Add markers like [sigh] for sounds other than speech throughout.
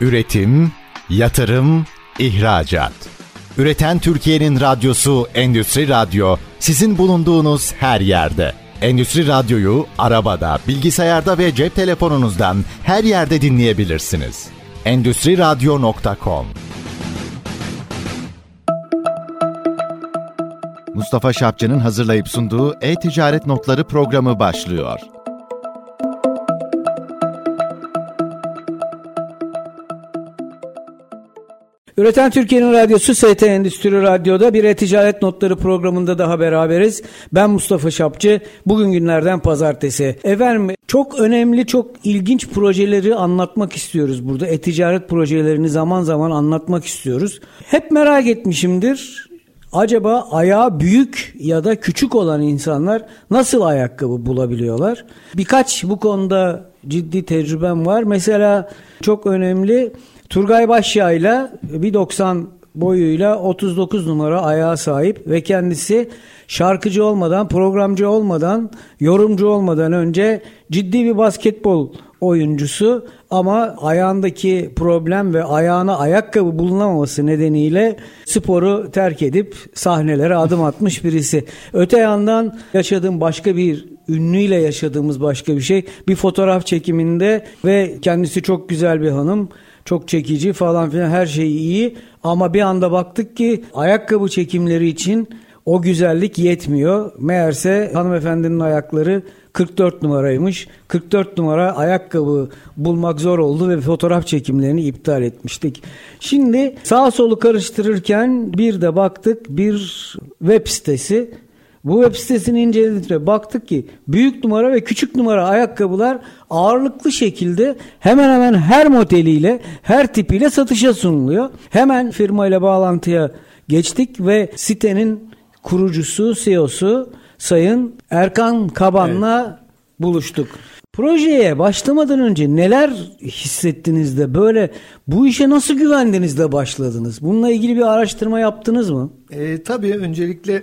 Üretim, yatırım, ihracat. Üreten Türkiye'nin radyosu Endüstri Radyo sizin bulunduğunuz her yerde. Endüstri Radyo'yu arabada, bilgisayarda ve cep telefonunuzdan her yerde dinleyebilirsiniz. Endüstri Radyo.com Mustafa Şapçı'nın hazırlayıp sunduğu E-Ticaret Notları programı başlıyor. Üreten Türkiye'nin radyosu ST Endüstri Radyo'da bir e-ticaret notları programında daha beraberiz. Ben Mustafa Şapçı. Bugün günlerden pazartesi. Efendim çok önemli, çok ilginç projeleri anlatmak istiyoruz burada. E-ticaret projelerini zaman zaman anlatmak istiyoruz. Hep merak etmişimdir. Acaba ayağı büyük ya da küçük olan insanlar nasıl ayakkabı bulabiliyorlar? Birkaç bu konuda ciddi tecrübem var. Mesela çok önemli Turgay Başyağ ile 1.90 boyuyla 39 numara ayağa sahip ve kendisi şarkıcı olmadan, programcı olmadan, yorumcu olmadan önce ciddi bir basketbol oyuncusu ama ayağındaki problem ve ayağına ayakkabı bulunamaması nedeniyle sporu terk edip sahnelere adım atmış birisi. Öte yandan yaşadığım başka bir ünlüyle yaşadığımız başka bir şey bir fotoğraf çekiminde ve kendisi çok güzel bir hanım çok çekici falan filan her şey iyi ama bir anda baktık ki ayakkabı çekimleri için o güzellik yetmiyor. Meğerse hanımefendinin ayakları 44 numaraymış. 44 numara ayakkabı bulmak zor oldu ve fotoğraf çekimlerini iptal etmiştik. Şimdi sağ solu karıştırırken bir de baktık bir web sitesi bu web sitesini inceledik ve baktık ki büyük numara ve küçük numara ayakkabılar ağırlıklı şekilde hemen hemen her modeliyle, her tipiyle satışa sunuluyor. Hemen firma ile bağlantıya geçtik ve sitenin kurucusu, CEO'su Sayın Erkan Kaban'la evet. buluştuk. Projeye başlamadan önce neler hissettiniz de böyle bu işe nasıl güvendiniz de başladınız? Bununla ilgili bir araştırma yaptınız mı? E, tabii öncelikle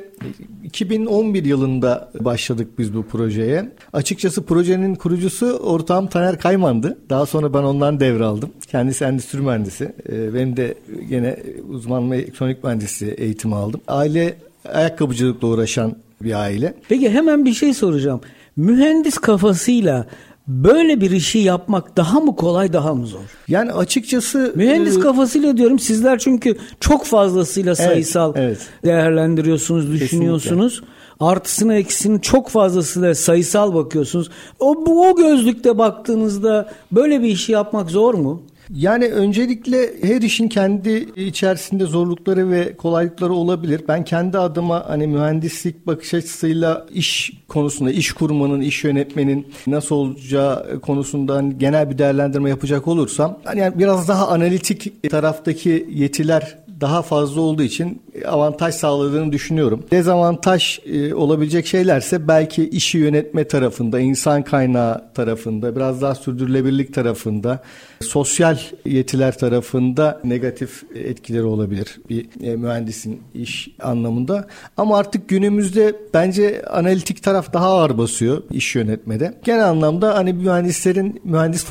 2011 yılında başladık biz bu projeye. Açıkçası projenin kurucusu ortağım Taner Kayman'dı. Daha sonra ben ondan devraldım. Kendisi endüstri mühendisi. E, benim de yine uzman elektronik mühendisi eğitimi aldım. Aile ayakkabıcılıkla uğraşan bir aile. Peki hemen bir şey soracağım. Mühendis kafasıyla böyle bir işi yapmak daha mı kolay daha mı zor? Yani açıkçası mühendis e, kafasıyla diyorum sizler çünkü çok fazlasıyla sayısal evet, evet. değerlendiriyorsunuz, düşünüyorsunuz. Kesinlikle. Artısını eksisini çok fazlasıyla sayısal bakıyorsunuz. O bu o gözlükte baktığınızda böyle bir işi yapmak zor mu? Yani öncelikle her işin kendi içerisinde zorlukları ve kolaylıkları olabilir. Ben kendi adıma hani mühendislik bakış açısıyla iş konusunda, iş kurmanın, iş yönetmenin nasıl olacağı konusunda hani genel bir değerlendirme yapacak olursam hani yani biraz daha analitik taraftaki yetiler daha fazla olduğu için avantaj sağladığını düşünüyorum. Dezavantaj e, olabilecek şeylerse belki işi yönetme tarafında, insan kaynağı tarafında, biraz daha sürdürülebilirlik tarafında, sosyal yetiler tarafında negatif etkileri olabilir bir e, mühendisin iş anlamında. Ama artık günümüzde bence analitik taraf daha ağır basıyor iş yönetmede. Genel anlamda hani mühendislerin mühendis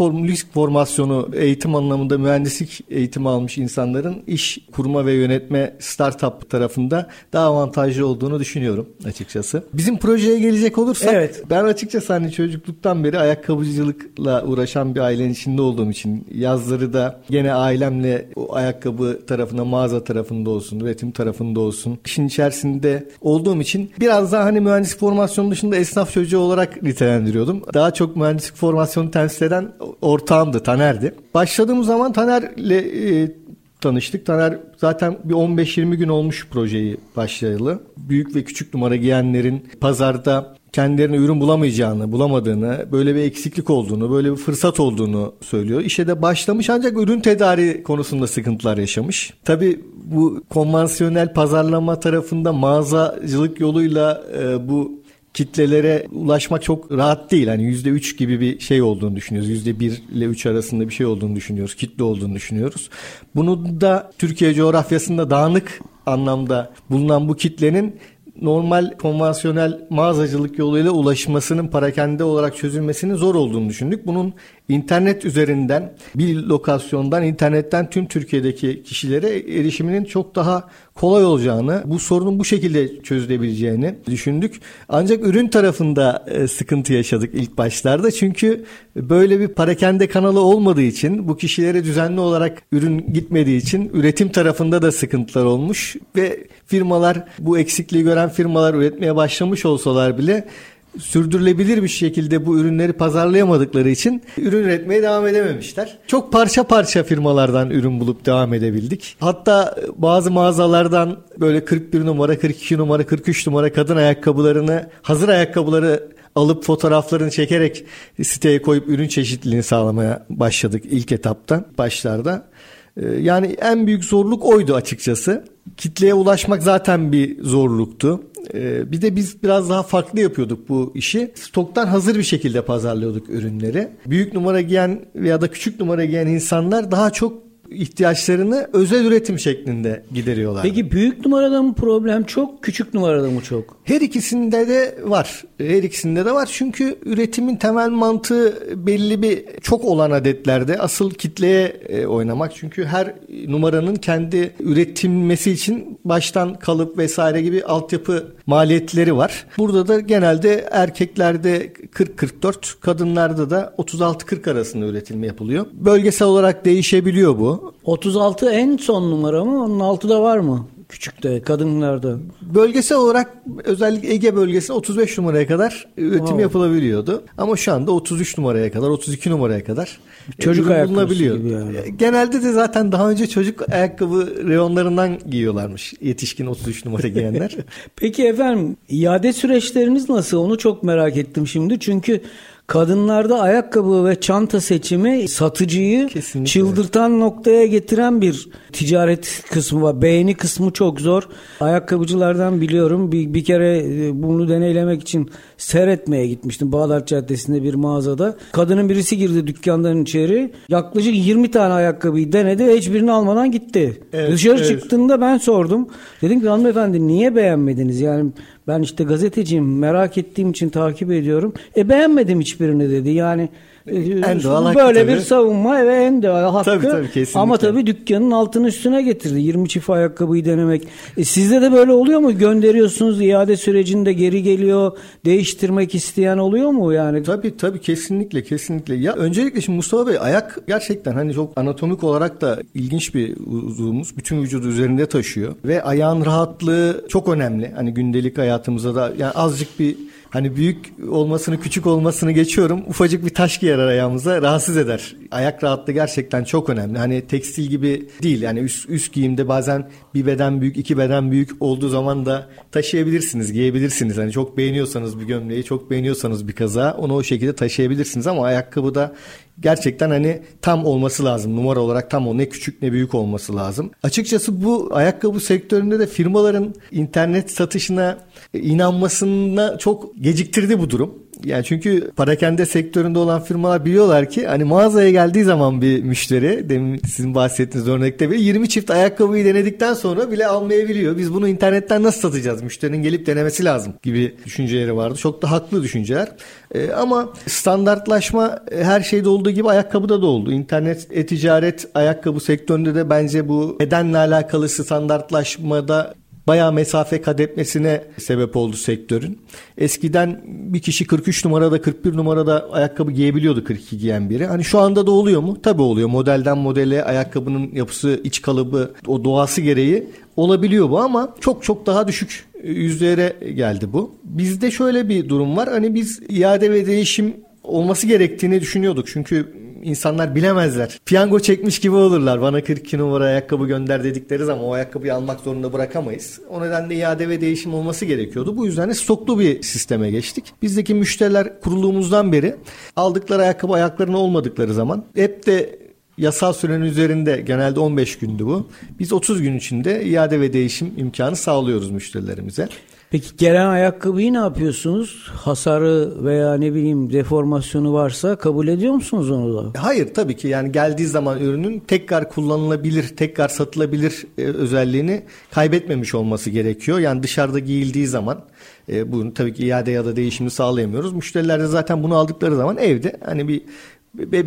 formasyonu eğitim anlamında mühendislik eğitimi almış insanların iş kurma ve yönetme startup tarafında daha avantajlı olduğunu düşünüyorum açıkçası. Bizim projeye gelecek olursak evet. ben açıkçası hani çocukluktan beri ayakkabıcılıkla uğraşan bir ailenin içinde olduğum için yazları da gene ailemle o ayakkabı tarafında mağaza tarafında olsun, üretim tarafında olsun işin içerisinde olduğum için biraz daha hani mühendislik formasyonu dışında esnaf çocuğu olarak nitelendiriyordum. Daha çok mühendislik formasyonu temsil eden ortağımdı, Taner'di. Başladığım zaman Taner'le e, tanıştık. Taner zaten bir 15-20 gün olmuş projeyi başlayalı. Büyük ve küçük numara giyenlerin pazarda kendilerine ürün bulamayacağını, bulamadığını, böyle bir eksiklik olduğunu, böyle bir fırsat olduğunu söylüyor. İşe de başlamış ancak ürün tedari konusunda sıkıntılar yaşamış. Tabii bu konvansiyonel pazarlama tarafında mağazacılık yoluyla e, bu kitlelere ulaşmak çok rahat değil. Hani yüzde üç gibi bir şey olduğunu düşünüyoruz. Yüzde bir ile üç arasında bir şey olduğunu düşünüyoruz. Kitle olduğunu düşünüyoruz. Bunu da Türkiye coğrafyasında dağınık anlamda bulunan bu kitlenin normal konvansiyonel mağazacılık yoluyla ulaşmasının parakende olarak çözülmesinin zor olduğunu düşündük. Bunun internet üzerinden bir lokasyondan internetten tüm Türkiye'deki kişilere erişiminin çok daha kolay olacağını, bu sorunun bu şekilde çözülebileceğini düşündük. Ancak ürün tarafında e, sıkıntı yaşadık ilk başlarda. Çünkü böyle bir parakende kanalı olmadığı için, bu kişilere düzenli olarak ürün gitmediği için üretim tarafında da sıkıntılar olmuş ve firmalar bu eksikliği gören firmalar üretmeye başlamış olsalar bile sürdürülebilir bir şekilde bu ürünleri pazarlayamadıkları için ürün üretmeye devam edememişler. Çok parça parça firmalardan ürün bulup devam edebildik. Hatta bazı mağazalardan böyle 41 numara, 42 numara, 43 numara kadın ayakkabılarını, hazır ayakkabıları alıp fotoğraflarını çekerek siteye koyup ürün çeşitliliğini sağlamaya başladık ilk etapta, başlarda. Ee, yani en büyük zorluk oydu açıkçası. Kitleye ulaşmak zaten bir zorluktu. Ee, bir de biz biraz daha farklı yapıyorduk bu işi. Stoktan hazır bir şekilde pazarlıyorduk ürünleri. Büyük numara giyen veya da küçük numara giyen insanlar daha çok ihtiyaçlarını özel üretim şeklinde gideriyorlar. Peki büyük numarada mı problem çok, küçük numarada mı çok? Her ikisinde de var. Her ikisinde de var. Çünkü üretimin temel mantığı belli bir çok olan adetlerde asıl kitleye e, oynamak. Çünkü her numaranın kendi üretilmesi için baştan kalıp vesaire gibi altyapı maliyetleri var. Burada da genelde erkeklerde 40-44, kadınlarda da 36-40 arasında üretilme yapılıyor. Bölgesel olarak değişebiliyor bu. 36 en son numara mı? Onun altı da var mı? Küçükte, kadınlarda. Bölgesel olarak özellikle Ege bölgesi 35 numaraya kadar üretim wow. yapılabiliyordu. Ama şu anda 33 numaraya kadar, 32 numaraya kadar çocuk ayakkabısı gibi yani. E, genelde de zaten daha önce çocuk ayakkabı reyonlarından giyiyorlarmış. Yetişkin 33 numara giyenler. [laughs] Peki efendim iade süreçleriniz nasıl? Onu çok merak ettim şimdi. Çünkü kadınlarda ayakkabı ve çanta seçimi satıcıyı Kesinlikle. çıldırtan noktaya getiren bir ticaret kısmı var. Beğeni kısmı çok zor. Ayakkabıcılardan biliyorum. Bir, bir kere e, bunu deneylemek için seyretmeye gitmiştim Bağdat Caddesi'nde bir mağazada. Kadının birisi girdi dükkandan içeri. Yaklaşık 20 tane ayakkabıyı denedi ve hiçbirini almadan gitti. Evet, Dışarı evet. çıktığında ben sordum. Dedim ki hanımefendi niye beğenmediniz? Yani ben işte gazeteciyim merak ettiğim için takip ediyorum. E beğenmedim hiçbirini dedi. Yani en doğal böyle hakkı bir tabii. savunma ve en doğal hakkı. Tabii, tabii, kesinlikle. Ama tabii dükkanın altını üstüne getirdi. 20 çift ayakkabıyı denemek. E, sizde de böyle oluyor mu? Gönderiyorsunuz iade sürecinde geri geliyor. Değiştirmek isteyen oluyor mu yani? Tabii tabii kesinlikle kesinlikle. Ya öncelikle şimdi Mustafa Bey ayak gerçekten hani çok anatomik olarak da ilginç bir uzuvumuz. Bütün vücudu üzerinde taşıyor ve ayağın rahatlığı çok önemli. Hani gündelik hayatımızda da yani azıcık bir Hani büyük olmasını küçük olmasını geçiyorum. Ufacık bir taş giyer ayağımıza rahatsız eder. Ayak rahatlığı gerçekten çok önemli. Hani tekstil gibi değil. Yani üst, üst giyimde bazen bir beden büyük, iki beden büyük olduğu zaman da taşıyabilirsiniz, giyebilirsiniz. Hani çok beğeniyorsanız bir gömleği, çok beğeniyorsanız bir kaza onu o şekilde taşıyabilirsiniz ama ayakkabıda gerçekten hani tam olması lazım. Numara olarak tam o ne küçük ne büyük olması lazım. Açıkçası bu ayakkabı sektöründe de firmaların internet satışına inanmasına çok geciktirdi bu durum. Yani çünkü parakende sektöründe olan firmalar biliyorlar ki hani mağazaya geldiği zaman bir müşteri demin sizin bahsettiğiniz örnekte bir 20 çift ayakkabıyı denedikten sonra bile almayabiliyor. Biz bunu internetten nasıl satacağız? Müşterinin gelip denemesi lazım gibi düşünceleri vardı. Çok da haklı düşünceler. Ee, ama standartlaşma e, her şeyde olduğu gibi ayakkabıda da oldu. İnternet e-ticaret ayakkabı sektöründe de bence bu bedenle alakalı standartlaşmada bayağı mesafe kat etmesine sebep oldu sektörün. Eskiden bir kişi 43 numarada 41 numarada ayakkabı giyebiliyordu 42 giyen biri. Hani şu anda da oluyor mu? Tabii oluyor. Modelden modele ayakkabının yapısı, iç kalıbı, o doğası gereği olabiliyor bu ama çok çok daha düşük yüzlere geldi bu. Bizde şöyle bir durum var. Hani biz iade ve değişim olması gerektiğini düşünüyorduk. Çünkü insanlar bilemezler. Piyango çekmiş gibi olurlar. Bana 42 numara ayakkabı gönder dedikleri zaman o ayakkabıyı almak zorunda bırakamayız. O nedenle iade ve değişim olması gerekiyordu. Bu yüzden de stoklu bir sisteme geçtik. Bizdeki müşteriler kurulduğumuzdan beri aldıkları ayakkabı ayaklarına olmadıkları zaman hep de yasal sürenin üzerinde genelde 15 gündü bu. Biz 30 gün içinde iade ve değişim imkanı sağlıyoruz müşterilerimize. Peki gelen ayakkabıyı ne yapıyorsunuz? Hasarı veya ne bileyim deformasyonu varsa kabul ediyor musunuz onu da? Hayır tabii ki yani geldiği zaman ürünün tekrar kullanılabilir, tekrar satılabilir e, özelliğini kaybetmemiş olması gerekiyor. Yani dışarıda giyildiği zaman e, bunu tabii ki iade ya da değişimini sağlayamıyoruz. Müşteriler de zaten bunu aldıkları zaman evde hani bir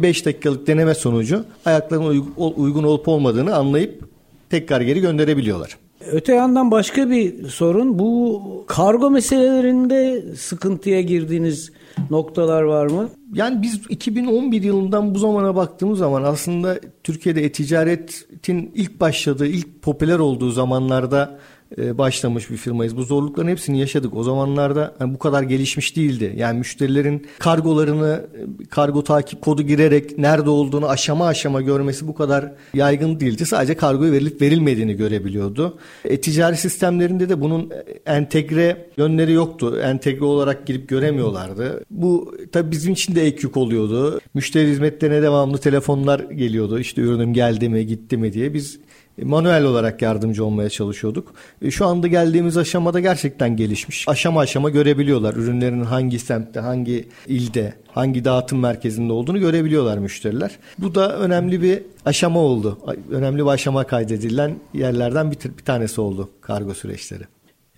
5 dakikalık deneme sonucu ayaklarına uygun olup olmadığını anlayıp tekrar geri gönderebiliyorlar. Öte yandan başka bir sorun bu kargo meselelerinde sıkıntıya girdiğiniz noktalar var mı? Yani biz 2011 yılından bu zamana baktığımız zaman aslında Türkiye'de e-ticaretin ilk başladığı, ilk popüler olduğu zamanlarda başlamış bir firmayız. Bu zorlukların hepsini yaşadık. O zamanlarda yani bu kadar gelişmiş değildi. Yani müşterilerin kargolarını kargo takip kodu girerek nerede olduğunu aşama aşama görmesi bu kadar yaygın değildi. Sadece kargoya verilip verilmediğini görebiliyordu. E, ticari sistemlerinde de bunun entegre yönleri yoktu. Entegre olarak girip göremiyorlardı. Bu tabii bizim için de ek yük oluyordu. Müşteri hizmetlerine devamlı telefonlar geliyordu. İşte ürünüm geldi mi gitti mi diye. Biz manuel olarak yardımcı olmaya çalışıyorduk. E, şu anda geldiğimiz aşamada gerçekten gelişmiş. Aşama aşama görebiliyorlar ürünlerin hangi semtte, hangi ilde, hangi dağıtım merkezinde olduğunu görebiliyorlar müşteriler. Bu da önemli bir aşama oldu. Önemli bir aşama kaydedilen yerlerden bir, bir tanesi oldu kargo süreçleri.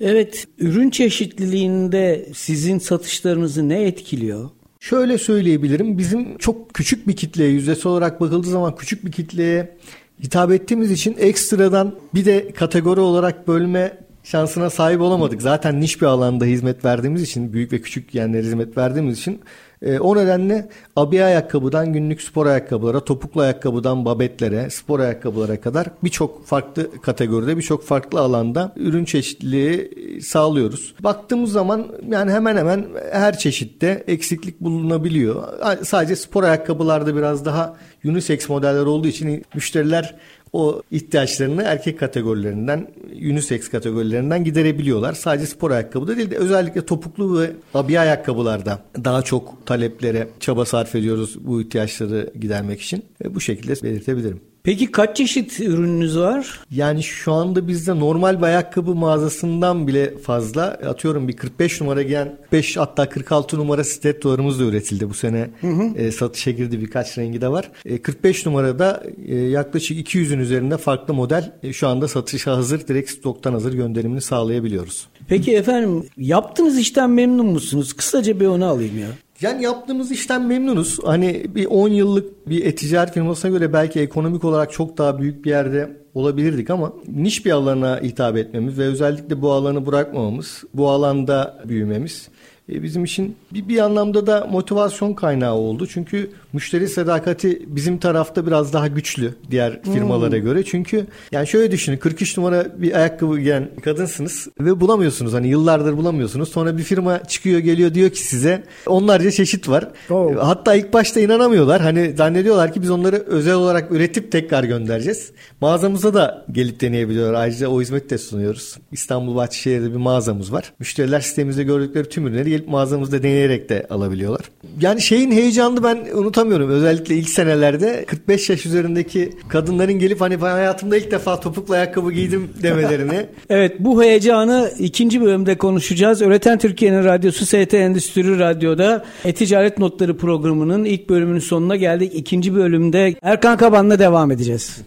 Evet, ürün çeşitliliğinde sizin satışlarınızı ne etkiliyor? Şöyle söyleyebilirim. Bizim çok küçük bir kitleye, yüzdesi olarak bakıldığı zaman küçük bir kitleye hitap ettiğimiz için ekstradan bir de kategori olarak bölme şansına sahip olamadık. Zaten niş bir alanda hizmet verdiğimiz için, büyük ve küçük yerlere hizmet verdiğimiz için e, o nedenle abiye ayakkabıdan günlük spor ayakkabılara, topuklu ayakkabıdan babetlere, spor ayakkabılara kadar birçok farklı kategoride, birçok farklı alanda ürün çeşitliliği sağlıyoruz. Baktığımız zaman yani hemen hemen her çeşitte eksiklik bulunabiliyor. Sadece spor ayakkabılarda biraz daha unisex modeller olduğu için müşteriler o ihtiyaçlarını erkek kategorilerinden, unisex kategorilerinden giderebiliyorlar. Sadece spor ayakkabıda değil de özellikle topuklu ve abiye ayakkabılarda daha çok taleplere çaba sarf ediyoruz bu ihtiyaçları gidermek için. E, bu şekilde belirtebilirim. Peki kaç çeşit ürününüz var? Yani şu anda bizde normal bir ayakkabı mağazasından bile fazla atıyorum bir 45 numara giyen 5 hatta 46 numara stilettolarımız da üretildi bu sene. Hı hı. E, satışa girdi birkaç rengi de var. E, 45 numarada e, yaklaşık 200'ün üzerinde farklı model e, şu anda satışa hazır. Direkt stoktan hazır gönderimini sağlayabiliyoruz. Peki efendim yaptığınız işten memnun musunuz? Kısaca bir onu alayım ya. Yani yaptığımız işten memnunuz. Hani bir 10 yıllık bir e-ticaret firmasına göre belki ekonomik olarak çok daha büyük bir yerde olabilirdik ama niş bir alana hitap etmemiz ve özellikle bu alanı bırakmamamız, bu alanda büyümemiz e, bizim için bir, bir anlamda da motivasyon kaynağı oldu. Çünkü müşteri sadakati bizim tarafta biraz daha güçlü diğer firmalara hmm. göre. Çünkü yani şöyle düşünün 43 numara bir ayakkabı giyen kadınsınız ve bulamıyorsunuz. Hani yıllardır bulamıyorsunuz. Sonra bir firma çıkıyor geliyor diyor ki size onlarca çeşit var. Oh. Hatta ilk başta inanamıyorlar. Hani zannediyorlar ki biz onları özel olarak üretip tekrar göndereceğiz. Mağazamıza da gelip deneyebiliyorlar. Ayrıca o hizmeti de sunuyoruz. İstanbul Bahçeşehir'de bir mağazamız var. Müşteriler sitemizde gördükleri tüm ürünleri gelip mağazamızda deneyerek de alabiliyorlar. Yani şeyin heyecanını ben unutamıyorum. Özellikle ilk senelerde 45 yaş üzerindeki kadınların gelip hani ben hayatımda ilk defa topuklu ayakkabı giydim demelerini. [laughs] evet bu heyecanı ikinci bölümde konuşacağız. Üreten Türkiye'nin radyosu ST Endüstri Radyo'da E-Ticaret Notları programının ilk bölümünün sonuna geldik. İkinci bölümde Erkan Kaban'la devam edeceğiz.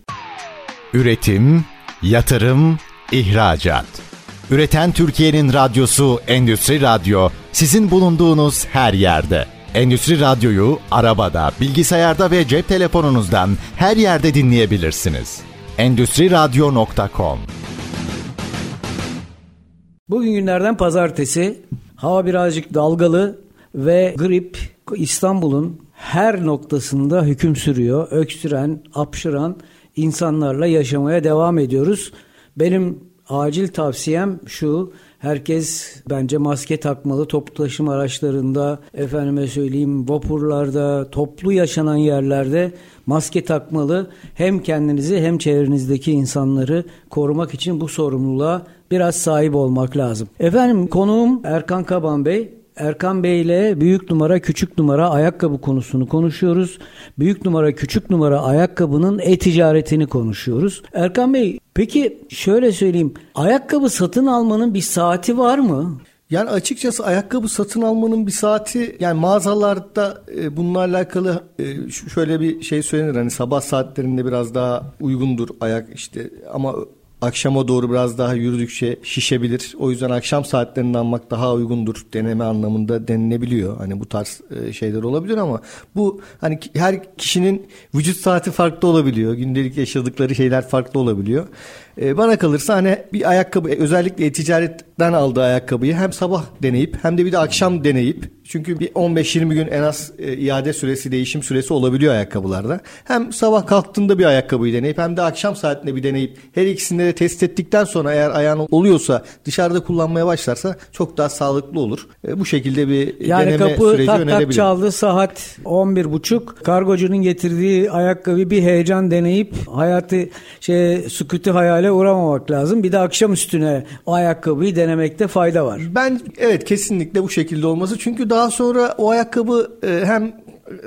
Üretim, yatırım, ihracat. Üreten Türkiye'nin radyosu Endüstri Radyo sizin bulunduğunuz her yerde. Endüstri Radyo'yu arabada, bilgisayarda ve cep telefonunuzdan her yerde dinleyebilirsiniz. Endüstri Radyo.com Bugün günlerden pazartesi. Hava birazcık dalgalı ve grip İstanbul'un her noktasında hüküm sürüyor. Öksüren, apşıran insanlarla yaşamaya devam ediyoruz. Benim acil tavsiyem şu. Herkes bence maske takmalı toplu taşıma araçlarında, efendime söyleyeyim vapurlarda, toplu yaşanan yerlerde maske takmalı. Hem kendinizi hem çevrenizdeki insanları korumak için bu sorumluluğa biraz sahip olmak lazım. Efendim konuğum Erkan Kaban Bey. Erkan Bey ile büyük numara küçük numara ayakkabı konusunu konuşuyoruz. Büyük numara küçük numara ayakkabının e-ticaretini konuşuyoruz. Erkan Bey Peki şöyle söyleyeyim. Ayakkabı satın almanın bir saati var mı? Yani açıkçası ayakkabı satın almanın bir saati yani mağazalarda e, bununla alakalı e, şöyle bir şey söylenir hani sabah saatlerinde biraz daha uygundur ayak işte ama akşama doğru biraz daha yürüdükçe şişebilir. O yüzden akşam saatlerinde almak daha uygundur deneme anlamında denilebiliyor. Hani bu tarz e, şeyler olabilir ama bu hani her kişinin vücut saati farklı olabiliyor. Gündelik yaşadıkları şeyler farklı olabiliyor. E, bana kalırsa hani bir ayakkabı özellikle ticaretten aldığı ayakkabıyı hem sabah deneyip hem de bir de akşam deneyip çünkü bir 15-20 gün en az e, iade süresi, değişim süresi olabiliyor ayakkabılarda. Hem sabah kalktığında bir ayakkabıyı deneyip hem de akşam saatinde bir deneyip her ikisini de test ettikten sonra eğer ayağın oluyorsa dışarıda kullanmaya başlarsa çok daha sağlıklı olur. E, bu şekilde bir yani deneme kapı, süreci tak, önerebilirim. Tak çaldı saat 11.30 kargocunun getirdiği ayakkabı bir heyecan deneyip hayatı şey sükutu hayale uğramamak lazım. Bir de akşam üstüne o ayakkabıyı denemekte fayda var. Ben evet kesinlikle bu şekilde olması çünkü daha sonra o ayakkabı e, hem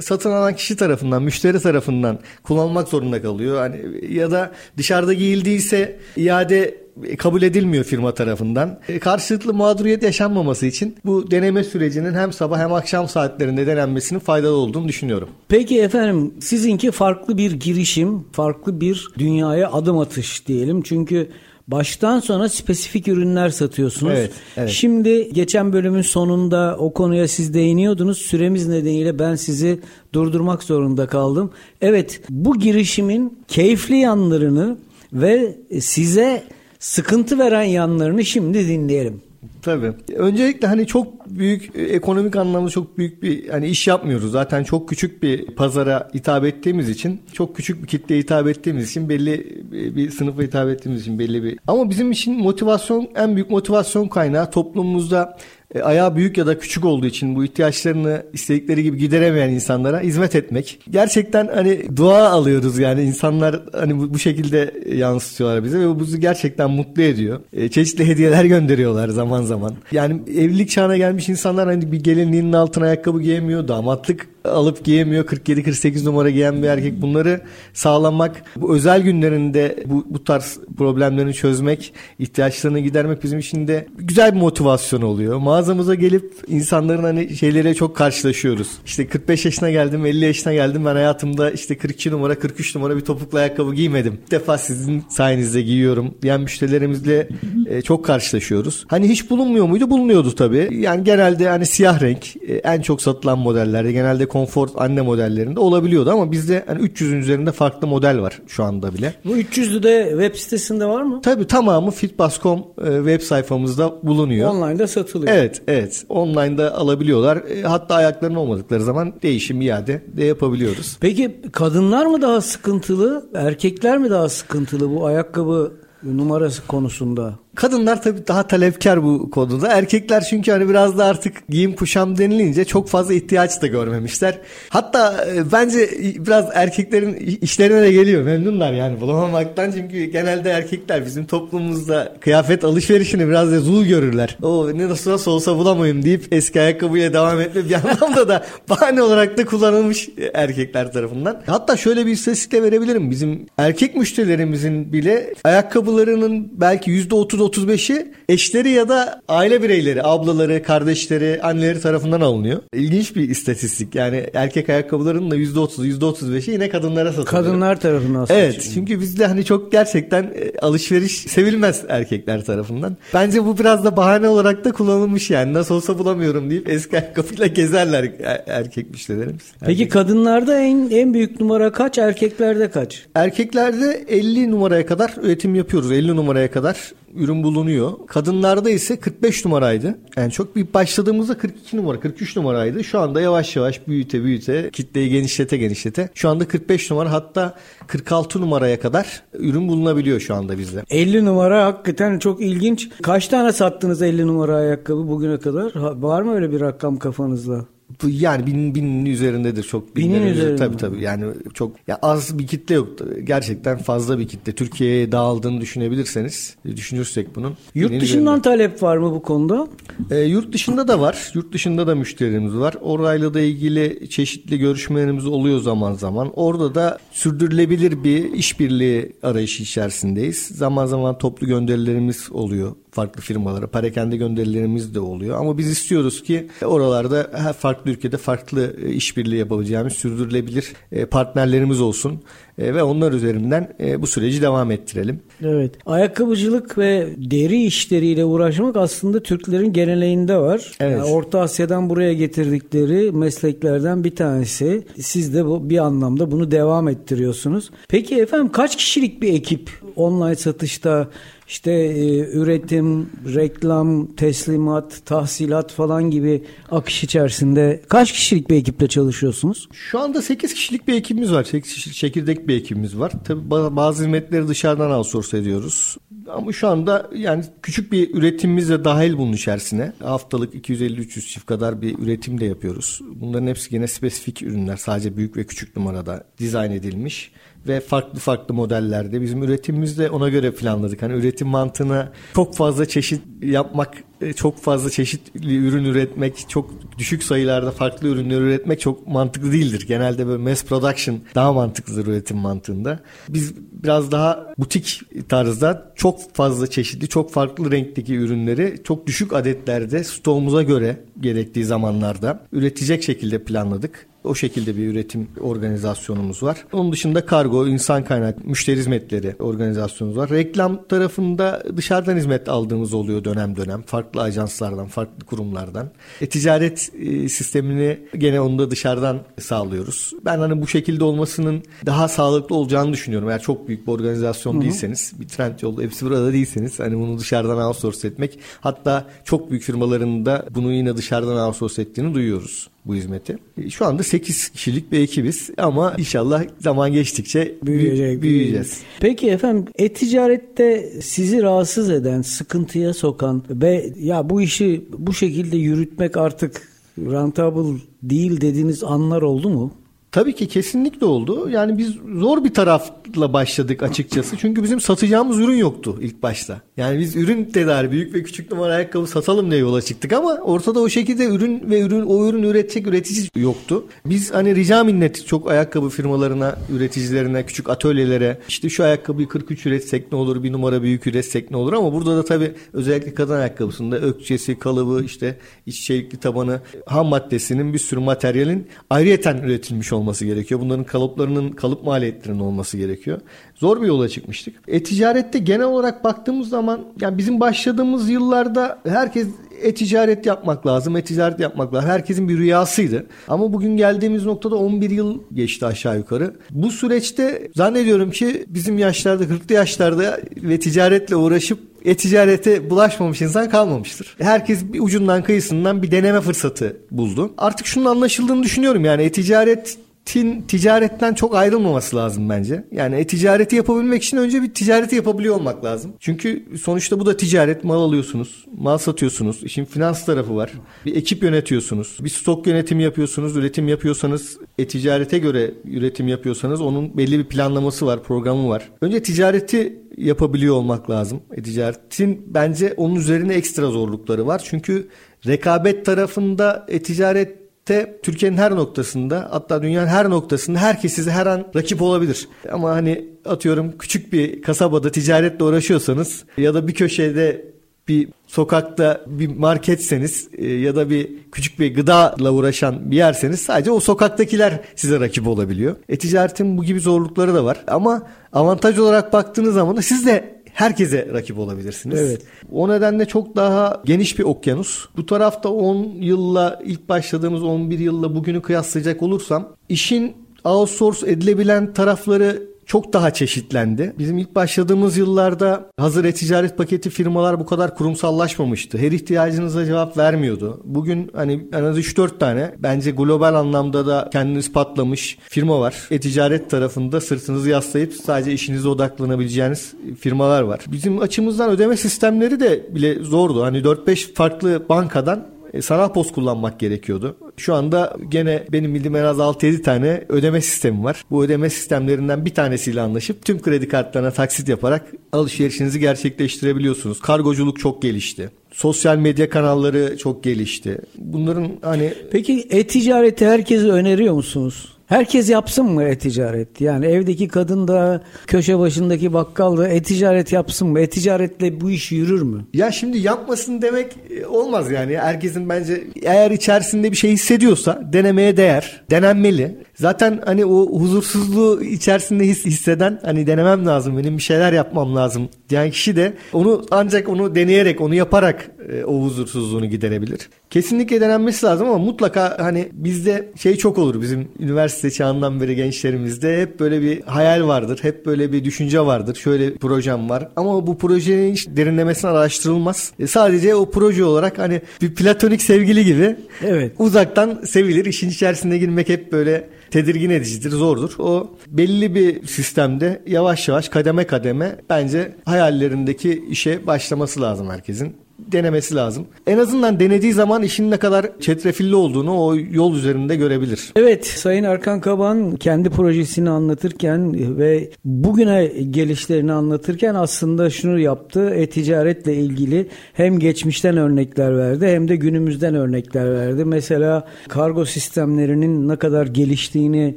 satın alan kişi tarafından, müşteri tarafından kullanılmak zorunda kalıyor. Hani ya da dışarıda giyildiyse iade kabul edilmiyor firma tarafından. E, karşılıklı mağduriyet yaşanmaması için bu deneme sürecinin hem sabah hem akşam saatlerinde denenmesinin faydalı olduğunu düşünüyorum. Peki efendim sizinki farklı bir girişim, farklı bir dünyaya adım atış diyelim. Çünkü Baştan sona spesifik ürünler satıyorsunuz. Evet, evet. Şimdi geçen bölümün sonunda o konuya siz değiniyordunuz. Süremiz nedeniyle ben sizi durdurmak zorunda kaldım. Evet bu girişimin keyifli yanlarını ve size sıkıntı veren yanlarını şimdi dinleyelim. Tabii. Öncelikle hani çok büyük e, ekonomik anlamda çok büyük bir hani iş yapmıyoruz. Zaten çok küçük bir pazara hitap ettiğimiz için, çok küçük bir kitleye hitap ettiğimiz için belli bir sınıfa hitap ettiğimiz için belli bir. Ama bizim için motivasyon en büyük motivasyon kaynağı toplumumuzda e, ayağı büyük ya da küçük olduğu için bu ihtiyaçlarını istedikleri gibi gideremeyen insanlara hizmet etmek. Gerçekten hani dua alıyoruz yani insanlar hani bu, bu şekilde yansıtıyorlar bize ve bu bizi gerçekten mutlu ediyor. E, çeşitli hediyeler gönderiyorlar zaman zaman. Yani evlilik çağına gelmiş insanlar hani bir gelinliğinin altına ayakkabı giyemiyor, damatlık alıp giyemiyor. 47-48 numara giyen bir erkek bunları sağlamak, bu özel günlerinde bu, bu tarz problemlerini çözmek, ihtiyaçlarını gidermek bizim için de güzel bir motivasyon oluyor. Mağazamıza gelip insanların hani şeylere çok karşılaşıyoruz. İşte 45 yaşına geldim, 50 yaşına geldim. Ben hayatımda işte 42 numara, 43 numara bir topuklu ayakkabı giymedim. Bir defa sizin sayenizde giyiyorum diyen müşterilerimizle e, çok karşılaşıyoruz. Hani hiç bulunmuyor muydu? Bulunuyordu tabii. Yani genelde hani siyah renk e, en çok satılan modellerde genelde konfor anne modellerinde olabiliyordu ama bizde hani 300'ün üzerinde farklı model var şu anda bile. Bu 300'ü de web sitesinde var mı? Tabii tamamı fitbas.com e, web sayfamızda bulunuyor. Online'da satılıyor. Evet, evet. Online'da alabiliyorlar. E, hatta ayaklarının olmadıkları zaman değişim iade de yapabiliyoruz. Peki kadınlar mı daha sıkıntılı, erkekler mi daha sıkıntılı bu ayakkabı numarası konusunda? Kadınlar tabii daha talepkar bu konuda. Erkekler çünkü hani biraz da artık giyim kuşam denilince çok fazla ihtiyaç da görmemişler. Hatta e, bence biraz erkeklerin işlerine de geliyor. Memnunlar yani bulamamaktan. Çünkü genelde erkekler bizim toplumumuzda kıyafet alışverişini biraz da zul görürler. O ne nasıl, olsa bulamayayım deyip eski ayakkabıya devam etme bir [laughs] anlamda da bahane olarak da kullanılmış erkekler tarafından. Hatta şöyle bir istatistik de verebilirim. Bizim erkek müşterilerimizin bile ayakkabılarının belki %30 %35'i eşleri ya da aile bireyleri, ablaları, kardeşleri, anneleri tarafından alınıyor. İlginç bir istatistik. Yani erkek ayakkabılarının da %30'u, %35'i yine kadınlara satılıyor. Kadınlar tarafından satılıyor. Evet. Çünkü bizde hani çok gerçekten e, alışveriş sevilmez erkekler tarafından. Bence bu biraz da bahane olarak da kullanılmış yani. Nasıl olsa bulamıyorum deyip eski ayakkabıyla gezerler e, erkek müşterilerimiz. Peki erkek. kadınlarda en en büyük numara kaç? Erkeklerde kaç? Erkeklerde 50 numaraya kadar üretim yapıyoruz. 50 numaraya kadar ürün bulunuyor. Kadınlarda ise 45 numaraydı. Yani çok bir başladığımızda 42 numara, 43 numaraydı. Şu anda yavaş yavaş büyüte büyüte kitleyi genişlete genişlete. Şu anda 45 numara hatta 46 numaraya kadar ürün bulunabiliyor şu anda bizde. 50 numara hakikaten çok ilginç. Kaç tane sattınız 50 numara ayakkabı bugüne kadar? Var mı öyle bir rakam kafanızda? Yani bin, binin üzerindedir çok. Binin üzerinde. Tabii tabii yani çok ya az bir kitle yok. Gerçekten fazla bir kitle. Türkiye'ye dağıldığını düşünebilirseniz düşünürsek bunun. Yurt dışından üzerinde. talep var mı bu konuda? E, yurt dışında da var. Yurt dışında da müşterilerimiz var. Orayla da ilgili çeşitli görüşmelerimiz oluyor zaman zaman. Orada da sürdürülebilir bir işbirliği arayışı içerisindeyiz. Zaman zaman toplu gönderilerimiz oluyor farklı firmalara. Parakende gönderilerimiz de oluyor. Ama biz istiyoruz ki oralarda her farklı ülkede farklı e, işbirliği yapabileceğimiz sürdürülebilir e, partnerlerimiz olsun. E, ve onlar üzerinden bu süreci devam ettirelim. Evet. Ayakkabıcılık ve deri işleriyle uğraşmak aslında Türklerin geneleğinde var. Evet. Yani Orta Asya'dan buraya getirdikleri mesleklerden bir tanesi. Siz de bu, bir anlamda bunu devam ettiriyorsunuz. Peki efendim kaç kişilik bir ekip online satışta işte e, üretim, reklam, teslimat, tahsilat falan gibi akış içerisinde kaç kişilik bir ekiple çalışıyorsunuz? Şu anda 8 kişilik bir ekibimiz var. 8 kişilik çekirdek bir ekibimiz var. Tabii bazı hizmetleri dışarıdan outsource ediyoruz. Ama şu anda yani küçük bir üretimimiz de dahil bunun içerisine. Haftalık 250-300 çift kadar bir üretim de yapıyoruz. Bunların hepsi yine spesifik ürünler. Sadece büyük ve küçük numarada dizayn edilmiş ve farklı farklı modellerde bizim üretimimizde ona göre planladık. Hani üretim mantığına çok fazla çeşit yapmak, e, çok fazla çeşitli ürün üretmek, çok düşük sayılarda farklı ürünler üretmek çok mantıklı değildir. Genelde böyle mass production daha mantıklıdır üretim mantığında. Biz biraz daha butik tarzda çok fazla çeşitli, çok farklı renkteki ürünleri çok düşük adetlerde stoğumuza göre gerektiği zamanlarda üretecek şekilde planladık. O şekilde bir üretim organizasyonumuz var. Onun dışında kargo, insan kaynak, müşteri hizmetleri organizasyonumuz var. Reklam tarafında dışarıdan hizmet aldığımız oluyor dönem dönem. Farklı ajanslardan, farklı kurumlardan. E, ticaret e, sistemini gene onu da dışarıdan sağlıyoruz. Ben hani bu şekilde olmasının daha sağlıklı olacağını düşünüyorum. Eğer çok büyük bir organizasyon Hı-hı. değilseniz, bir trend yol hepsi burada değilseniz hani bunu dışarıdan outsource etmek. Hatta çok büyük firmaların da bunu yine dışarıdan outsource ettiğini duyuyoruz bu hizmeti. E, şu anda 8 kişilik bir ekibiz ama inşallah zaman geçtikçe Büyüyecek, büyüyeceğiz. Peki efendim e-ticarette sizi rahatsız eden, sıkıntıya sokan ve ya bu işi bu şekilde yürütmek artık rentable değil dediğiniz anlar oldu mu? Tabii ki kesinlikle oldu. Yani biz zor bir tarafla başladık açıkçası. Çünkü bizim satacağımız ürün yoktu ilk başta. Yani biz ürün tedari büyük ve küçük numara ayakkabı satalım diye yola çıktık ama ortada o şekilde ürün ve ürün o ürün üretecek üretici yoktu. Biz hani rica minnet çok ayakkabı firmalarına, üreticilerine, küçük atölyelere işte şu ayakkabıyı 43 üretsek ne olur, bir numara büyük üretsek ne olur ama burada da tabii özellikle kadın ayakkabısında ökçesi, kalıbı, işte iç çelikli tabanı, ham maddesinin bir sürü materyalin ayrıyeten üretilmiş olması olması gerekiyor. Bunların kalıplarının kalıp maliyetlerinin olması gerekiyor. Zor bir yola çıkmıştık. E-ticarette genel olarak baktığımız zaman yani bizim başladığımız yıllarda herkes e-ticaret yapmak lazım, e-ticaret yapmak lazım. Herkesin bir rüyasıydı. Ama bugün geldiğimiz noktada 11 yıl geçti aşağı yukarı. Bu süreçte zannediyorum ki bizim yaşlarda, 40'lı yaşlarda ve ticaretle uğraşıp e-ticarete bulaşmamış insan kalmamıştır. Herkes bir ucundan kıyısından bir deneme fırsatı buldu. Artık şunun anlaşıldığını düşünüyorum. Yani e-ticaret tin ticaretten çok ayrılmaması lazım bence. Yani e, ticareti yapabilmek için önce bir ticareti yapabiliyor olmak lazım. Çünkü sonuçta bu da ticaret. Mal alıyorsunuz, mal satıyorsunuz. İşin finans tarafı var. Bir ekip yönetiyorsunuz. Bir stok yönetimi yapıyorsunuz. Üretim yapıyorsanız, e-ticarete göre üretim yapıyorsanız onun belli bir planlaması var, programı var. Önce ticareti yapabiliyor olmak lazım. E-ticaretin bence onun üzerine ekstra zorlukları var. Çünkü rekabet tarafında e-ticaret te Türkiye'nin her noktasında hatta dünyanın her noktasında herkes size her an rakip olabilir. Ama hani atıyorum küçük bir kasabada ticaretle uğraşıyorsanız ya da bir köşede bir sokakta bir marketseniz e, ya da bir küçük bir gıdayla uğraşan bir yerseniz sadece o sokaktakiler size rakip olabiliyor. E-ticaretin bu gibi zorlukları da var ama avantaj olarak baktığınız zaman da siz de herkese rakip olabilirsiniz. Evet. O nedenle çok daha geniş bir okyanus. Bu tarafta 10 yılla ilk başladığımız 11 yılla bugünü kıyaslayacak olursam işin outsource edilebilen tarafları çok daha çeşitlendi. Bizim ilk başladığımız yıllarda hazır e-ticaret paketi firmalar bu kadar kurumsallaşmamıştı. Her ihtiyacınıza cevap vermiyordu. Bugün hani en az 3-4 tane bence global anlamda da kendini ispatlamış firma var. E-ticaret tarafında sırtınızı yaslayıp sadece işinize odaklanabileceğiniz firmalar var. Bizim açımızdan ödeme sistemleri de bile zordu. Hani 4-5 farklı bankadan sanal post kullanmak gerekiyordu. Şu anda gene benim bildiğim en az 6-7 tane ödeme sistemi var. Bu ödeme sistemlerinden bir tanesiyle anlaşıp tüm kredi kartlarına taksit yaparak alışverişinizi gerçekleştirebiliyorsunuz. Kargoculuk çok gelişti. Sosyal medya kanalları çok gelişti. Bunların hani Peki e-ticareti herkese öneriyor musunuz? Herkes yapsın mı e-ticaret? Yani evdeki kadın da köşe başındaki bakkal da e-ticaret yapsın mı? E-ticaretle bu iş yürür mü? Ya şimdi yapmasın demek e, olmaz yani. Herkesin bence eğer içerisinde bir şey hissediyorsa denemeye değer. Denenmeli. Zaten hani o huzursuzluğu içerisinde his, hisseden hani denemem lazım benim bir şeyler yapmam lazım diyen kişi de onu ancak onu deneyerek onu yaparak e, o huzursuzluğunu giderebilir. Kesinlikle denenmesi lazım ama mutlaka hani bizde şey çok olur bizim üniversite çağından beri gençlerimizde hep böyle bir hayal vardır. Hep böyle bir düşünce vardır. Şöyle bir projem var. Ama bu projenin hiç derinlemesine araştırılmaz. E, sadece o proje olarak hani bir platonik sevgili gibi Evet. uzaktan sevilir. İşin içerisine girmek hep böyle tedirgin edicidir, zordur. O belli bir sistemde yavaş yavaş kademe kademe bence hayallerindeki işe başlaması lazım herkesin denemesi lazım. En azından denediği zaman işin ne kadar çetrefilli olduğunu o yol üzerinde görebilir. Evet, Sayın Erkan Kaban kendi projesini anlatırken ve bugüne gelişlerini anlatırken aslında şunu yaptı. E-ticaretle ilgili hem geçmişten örnekler verdi hem de günümüzden örnekler verdi. Mesela kargo sistemlerinin ne kadar geliştiğini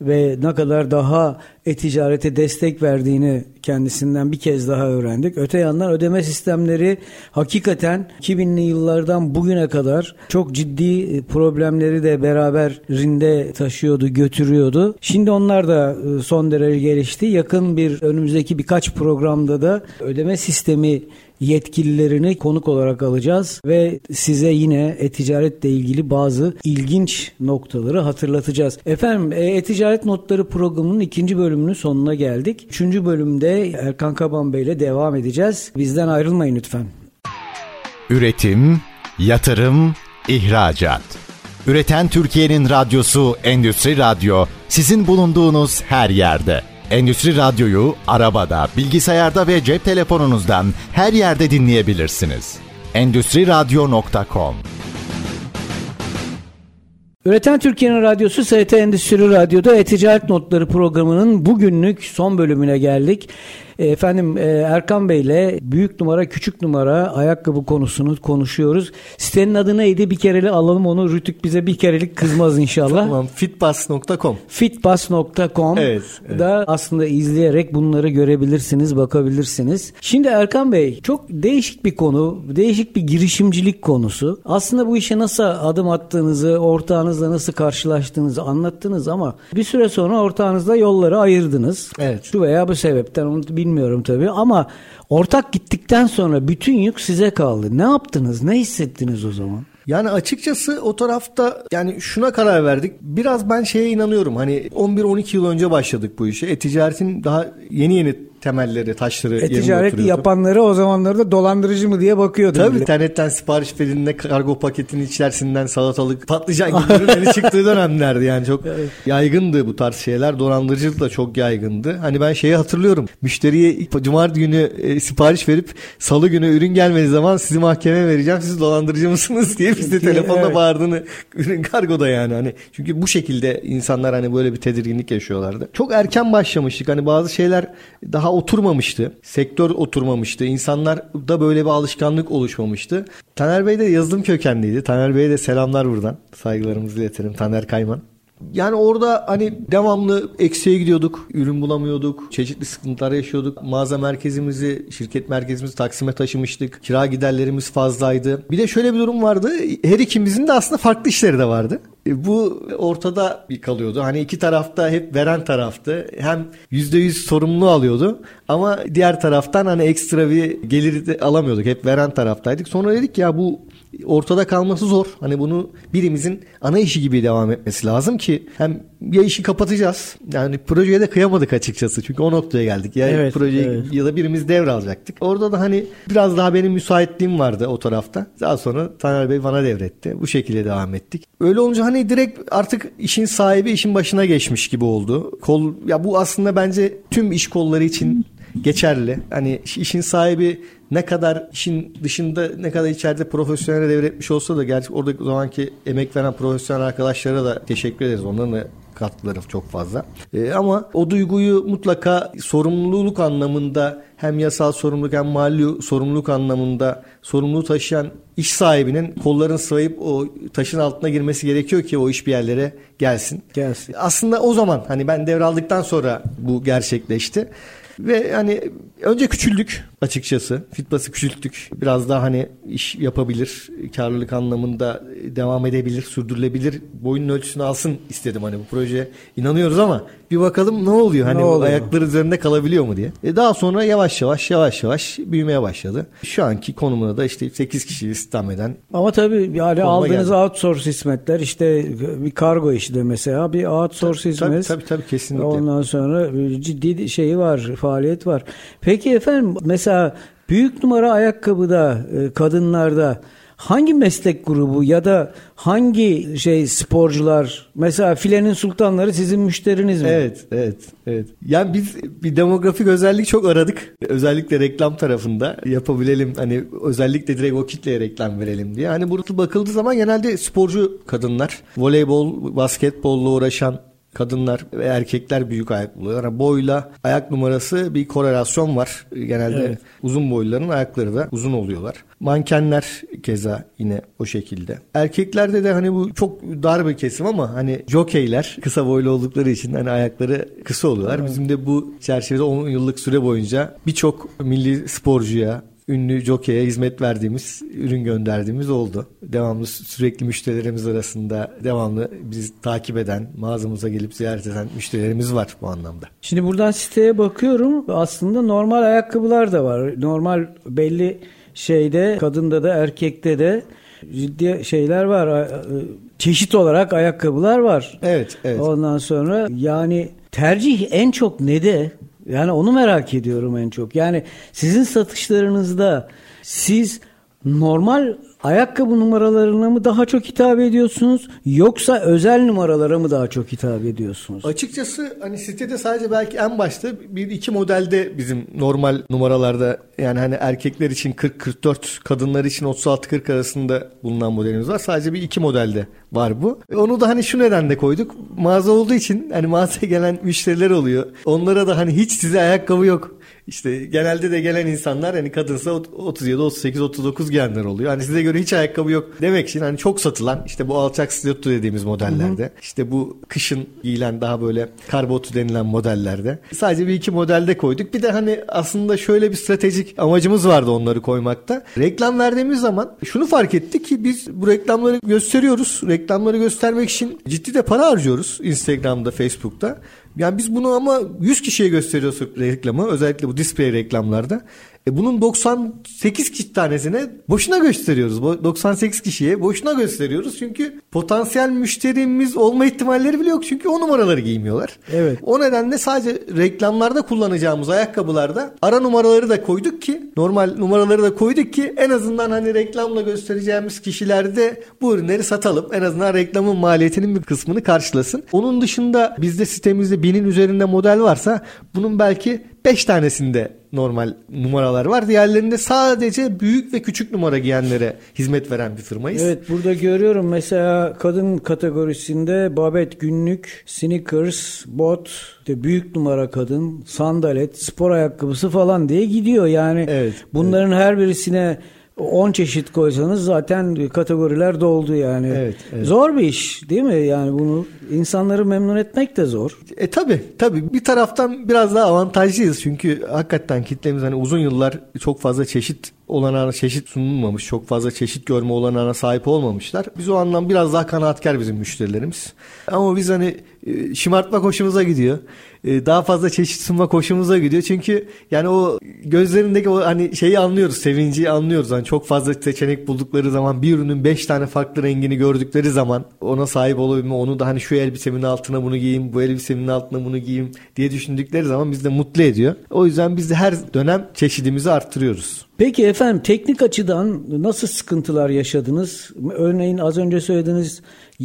ve ne kadar daha e-ticarete destek verdiğini kendisinden bir kez daha öğrendik. Öte yandan ödeme sistemleri hakikaten 2000'li yıllardan bugüne kadar çok ciddi problemleri de beraberinde taşıyordu, götürüyordu. Şimdi onlar da e, son derece gelişti. Yakın bir önümüzdeki birkaç programda da ödeme sistemi yetkililerini konuk olarak alacağız ve size yine e-ticaretle ilgili bazı ilginç noktaları hatırlatacağız. Efendim e-ticaret notları programının ikinci bölümünün sonuna geldik. Üçüncü bölümde Erkan Kaban Bey ile devam edeceğiz. Bizden ayrılmayın lütfen. Üretim, yatırım, ihracat. Üreten Türkiye'nin radyosu Endüstri Radyo sizin bulunduğunuz her yerde. Endüstri Radyo'yu arabada, bilgisayarda ve cep telefonunuzdan her yerde dinleyebilirsiniz. Endüstri Radyo.com Üreten Türkiye'nin radyosu ST Endüstri Radyo'da E-Ticaret Notları programının bugünlük son bölümüne geldik. Efendim e, Erkan Bey ile büyük numara küçük numara ayakkabı konusunu konuşuyoruz. Sitenin adı neydi? Bir kereli alalım onu. Rütük bize bir kerelik kızmaz inşallah. Tamam fitbus.com Fitbus.com Evet, evet. da aslında izleyerek bunları görebilirsiniz, bakabilirsiniz. Şimdi Erkan Bey çok değişik bir konu, değişik bir girişimcilik konusu. Aslında bu işe nasıl adım attığınızı, ortağınızla nasıl karşılaştığınızı anlattınız ama bir süre sonra ortağınızla yolları ayırdınız. Evet. Şu veya bu sebepten onu bilmiyorum tabii ama ortak gittikten sonra bütün yük size kaldı. Ne yaptınız? Ne hissettiniz o zaman? Yani açıkçası o tarafta yani şuna karar verdik. Biraz ben şeye inanıyorum. Hani 11-12 yıl önce başladık bu işe. E-ticaretin daha yeni yeni temelleri, taşları yerine E-ticaret oturuyordu. yapanları o zamanlarda dolandırıcı mı diye bakıyordu. Tabii bile. internetten sipariş verildiğinde kargo paketinin içerisinden salatalık, patlıcan [laughs] gibi ürünlerin çıktığı dönemlerdi. Yani çok yaygındı bu tarz şeyler. Dolandırıcılık da çok yaygındı. Hani ben şeyi hatırlıyorum. Müşteriye cumartesi günü e, sipariş verip salı günü ürün gelmediği zaman sizi mahkemeye vereceğim. Siz dolandırıcı mısınız [laughs] diye bizde telefonda Evet. bağırdığını [laughs] ürün kargoda yani. Hani çünkü bu şekilde insanlar hani böyle bir tedirginlik yaşıyorlardı. Çok erken başlamıştık. Hani bazı şeyler daha oturmamıştı. Sektör oturmamıştı. İnsanlar da böyle bir alışkanlık oluşmamıştı. Taner Bey de yazılım kökenliydi. Taner Bey'e de selamlar buradan. Saygılarımızı iletelim. Taner Kayman. Yani orada hani devamlı eksiğe gidiyorduk. Ürün bulamıyorduk. Çeşitli sıkıntılar yaşıyorduk. Mağaza merkezimizi, şirket merkezimizi Taksim'e taşımıştık. Kira giderlerimiz fazlaydı. Bir de şöyle bir durum vardı. Her ikimizin de aslında farklı işleri de vardı. E, Bu ortada bir kalıyordu. Hani iki tarafta hep veren taraftı. Hem %100 sorumluluğu alıyordu. Ama diğer taraftan hani ekstra bir gelir alamıyorduk. Hep veren taraftaydık. Sonra dedik ya bu ortada kalması zor. Hani bunu birimizin ana işi gibi devam etmesi lazım ki hem ya işi kapatacağız. Yani projeye de kıyamadık açıkçası. Çünkü o noktaya geldik. Ya Evet, projeyi evet. ya da birimiz devralacaktık. Orada da hani biraz daha benim müsaitliğim vardı o tarafta. Daha sonra Taner Bey bana devretti. Bu şekilde devam ettik. Öyle olunca hani direkt artık işin sahibi işin başına geçmiş gibi oldu. Kol ya bu aslında bence tüm iş kolları için geçerli. Hani işin sahibi ne kadar işin dışında ne kadar içeride profesyonel devretmiş olsa da gerçi orada o zamanki emek veren profesyonel arkadaşlara da teşekkür ederiz. Onların da katkıları çok fazla. E, ama o duyguyu mutlaka sorumluluk anlamında hem yasal sorumluluk hem mali sorumluluk anlamında sorumluluğu taşıyan iş sahibinin kollarını sıvayıp o taşın altına girmesi gerekiyor ki o iş bir yerlere gelsin. Gelsin. Aslında o zaman hani ben devraldıktan sonra bu gerçekleşti. Ve hani önce küçüldük açıkçası. Fitbas'ı küçülttük. Biraz daha hani iş yapabilir, karlılık anlamında devam edebilir, sürdürülebilir. Boyunun ölçüsünü alsın istedim hani bu proje. inanıyoruz ama bir bakalım ne oluyor? Hani ne oluyor? ayakları üzerinde kalabiliyor mu diye. E daha sonra yavaş yavaş yavaş yavaş büyümeye başladı. Şu anki konumuna da işte 8 kişi istihdam eden. Ama tabii yani aldığınız geldi. outsource hizmetler işte bir kargo işi de mesela bir outsource tabii, hizmet. Tabii, tabii tabii kesinlikle. Ondan sonra ciddi şeyi var, faaliyet var. Peki efendim mesela büyük numara ayakkabıda e, kadınlarda hangi meslek grubu ya da hangi şey sporcular mesela filenin sultanları sizin müşteriniz mi? Evet, evet, evet. Yani biz bir demografik özellik çok aradık. Özellikle reklam tarafında yapabilelim hani özellikle direkt o kitleye reklam verelim diye. Hani burada bakıldığı zaman genelde sporcu kadınlar, voleybol, basketbolla uğraşan kadınlar ve erkekler büyük ayak buluyorlar. Yani boyla ayak numarası bir korelasyon var. Genelde evet. uzun boyluların ayakları da uzun oluyorlar. Mankenler keza yine o şekilde. Erkeklerde de hani bu çok dar bir kesim ama hani jokeyler kısa boylu oldukları için hani ayakları kısa oluyorlar. Evet. Bizim de bu çerçevede 10 yıllık süre boyunca birçok milli sporcuya, ünlü jokeye hizmet verdiğimiz, ürün gönderdiğimiz oldu. Devamlı sürekli müşterilerimiz arasında devamlı bizi takip eden, mağazamıza gelip ziyaret eden müşterilerimiz var bu anlamda. Şimdi buradan siteye bakıyorum. Aslında normal ayakkabılar da var. Normal belli şeyde, kadında da erkekte de ciddi şeyler var. Çeşit olarak ayakkabılar var. Evet, evet. Ondan sonra yani tercih en çok ne de yani onu merak ediyorum en çok. Yani sizin satışlarınızda siz normal ayakkabı numaralarına mı daha çok hitap ediyorsunuz yoksa özel numaralara mı daha çok hitap ediyorsunuz? Açıkçası hani sitede sadece belki en başta bir iki modelde bizim normal numaralarda yani hani erkekler için 40-44 kadınlar için 36-40 arasında bulunan modelimiz var. Sadece bir iki modelde var bu. Onu da hani şu nedenle koyduk. Mağaza olduğu için hani mağazaya gelen müşteriler oluyor. Onlara da hani hiç size ayakkabı yok işte genelde de gelen insanlar hani kadınsa 37, 38, 39 giyenler oluyor. Hani size göre hiç ayakkabı yok demek için hani çok satılan işte bu alçak stiletto dediğimiz modellerde. Hı hı. işte bu kışın giyilen daha böyle karbotu denilen modellerde. Sadece bir iki modelde koyduk. Bir de hani aslında şöyle bir stratejik amacımız vardı onları koymakta. Reklam verdiğimiz zaman şunu fark ettik ki biz bu reklamları gösteriyoruz. Reklamları göstermek için ciddi de para harcıyoruz Instagram'da, Facebook'ta. Yani biz bunu ama 100 kişiye gösteriyoruz reklamı özellikle bu display reklamlarda. E bunun 98 tanesine boşuna gösteriyoruz. 98 kişiye boşuna gösteriyoruz. Çünkü potansiyel müşterimiz olma ihtimalleri bile yok. Çünkü o numaraları giymiyorlar. Evet. O nedenle sadece reklamlarda kullanacağımız ayakkabılarda ara numaraları da koyduk ki normal numaraları da koyduk ki en azından hani reklamla göstereceğimiz kişilerde bu ürünleri satalım. En azından reklamın maliyetinin bir kısmını karşılasın. Onun dışında bizde sitemizde binin üzerinde model varsa bunun belki 5 tanesinde normal numaralar var. Diğerlerinde sadece büyük ve küçük numara giyenlere hizmet veren bir firmayız. Evet burada görüyorum mesela kadın kategorisinde babet günlük, sneakers, bot, de büyük numara kadın, sandalet, spor ayakkabısı falan diye gidiyor. Yani evet, bunların evet. her birisine 10 çeşit koysanız zaten kategoriler doldu yani. Evet, evet. Zor bir iş değil mi? Yani bunu insanları memnun etmek de zor. E tabi tabi bir taraftan biraz daha avantajlıyız çünkü hakikaten kitlemiz hani uzun yıllar çok fazla çeşit olanağına çeşit sunulmamış. Çok fazla çeşit görme olanağına sahip olmamışlar. Biz o anlam biraz daha kanaatkar bizim müşterilerimiz. Ama biz hani şımartmak hoşumuza gidiyor. E, daha fazla çeşit sunmak hoşumuza gidiyor. Çünkü yani o gözlerindeki o hani şeyi anlıyoruz. Sevinci anlıyoruz. Hani çok fazla seçenek buldukları zaman bir ürünün beş tane farklı rengini gördükleri zaman ona sahip olabilme onu da hani şu elbisemin altına bunu giyeyim bu elbisemin altına bunu giyeyim diye düşündükleri zaman bizi de mutlu ediyor. O yüzden biz de her dönem çeşidimizi arttırıyoruz. Peki efendim teknik açıdan nasıl sıkıntılar yaşadınız? Örneğin az önce söylediğiniz